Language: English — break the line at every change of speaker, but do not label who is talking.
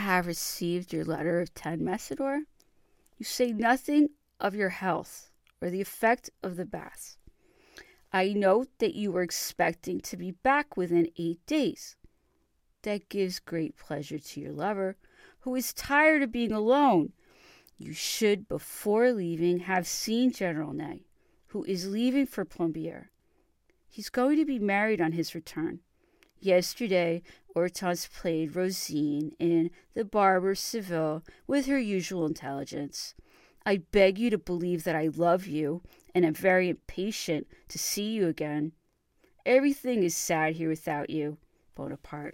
have received your letter of 10, Messidor. You say nothing of your health or the effect of the baths. I note that you were expecting to be back within eight days. That gives great pleasure to your lover, who is tired of being alone. You should, before leaving, have seen General Ney, who is leaving for Plombières. He's going to be married on his return. Yesterday, Hortense played Rosine in The Barber Seville with her usual intelligence. I beg you to believe that I love you and am very impatient to see you again. Everything is sad here without you. Bonaparte.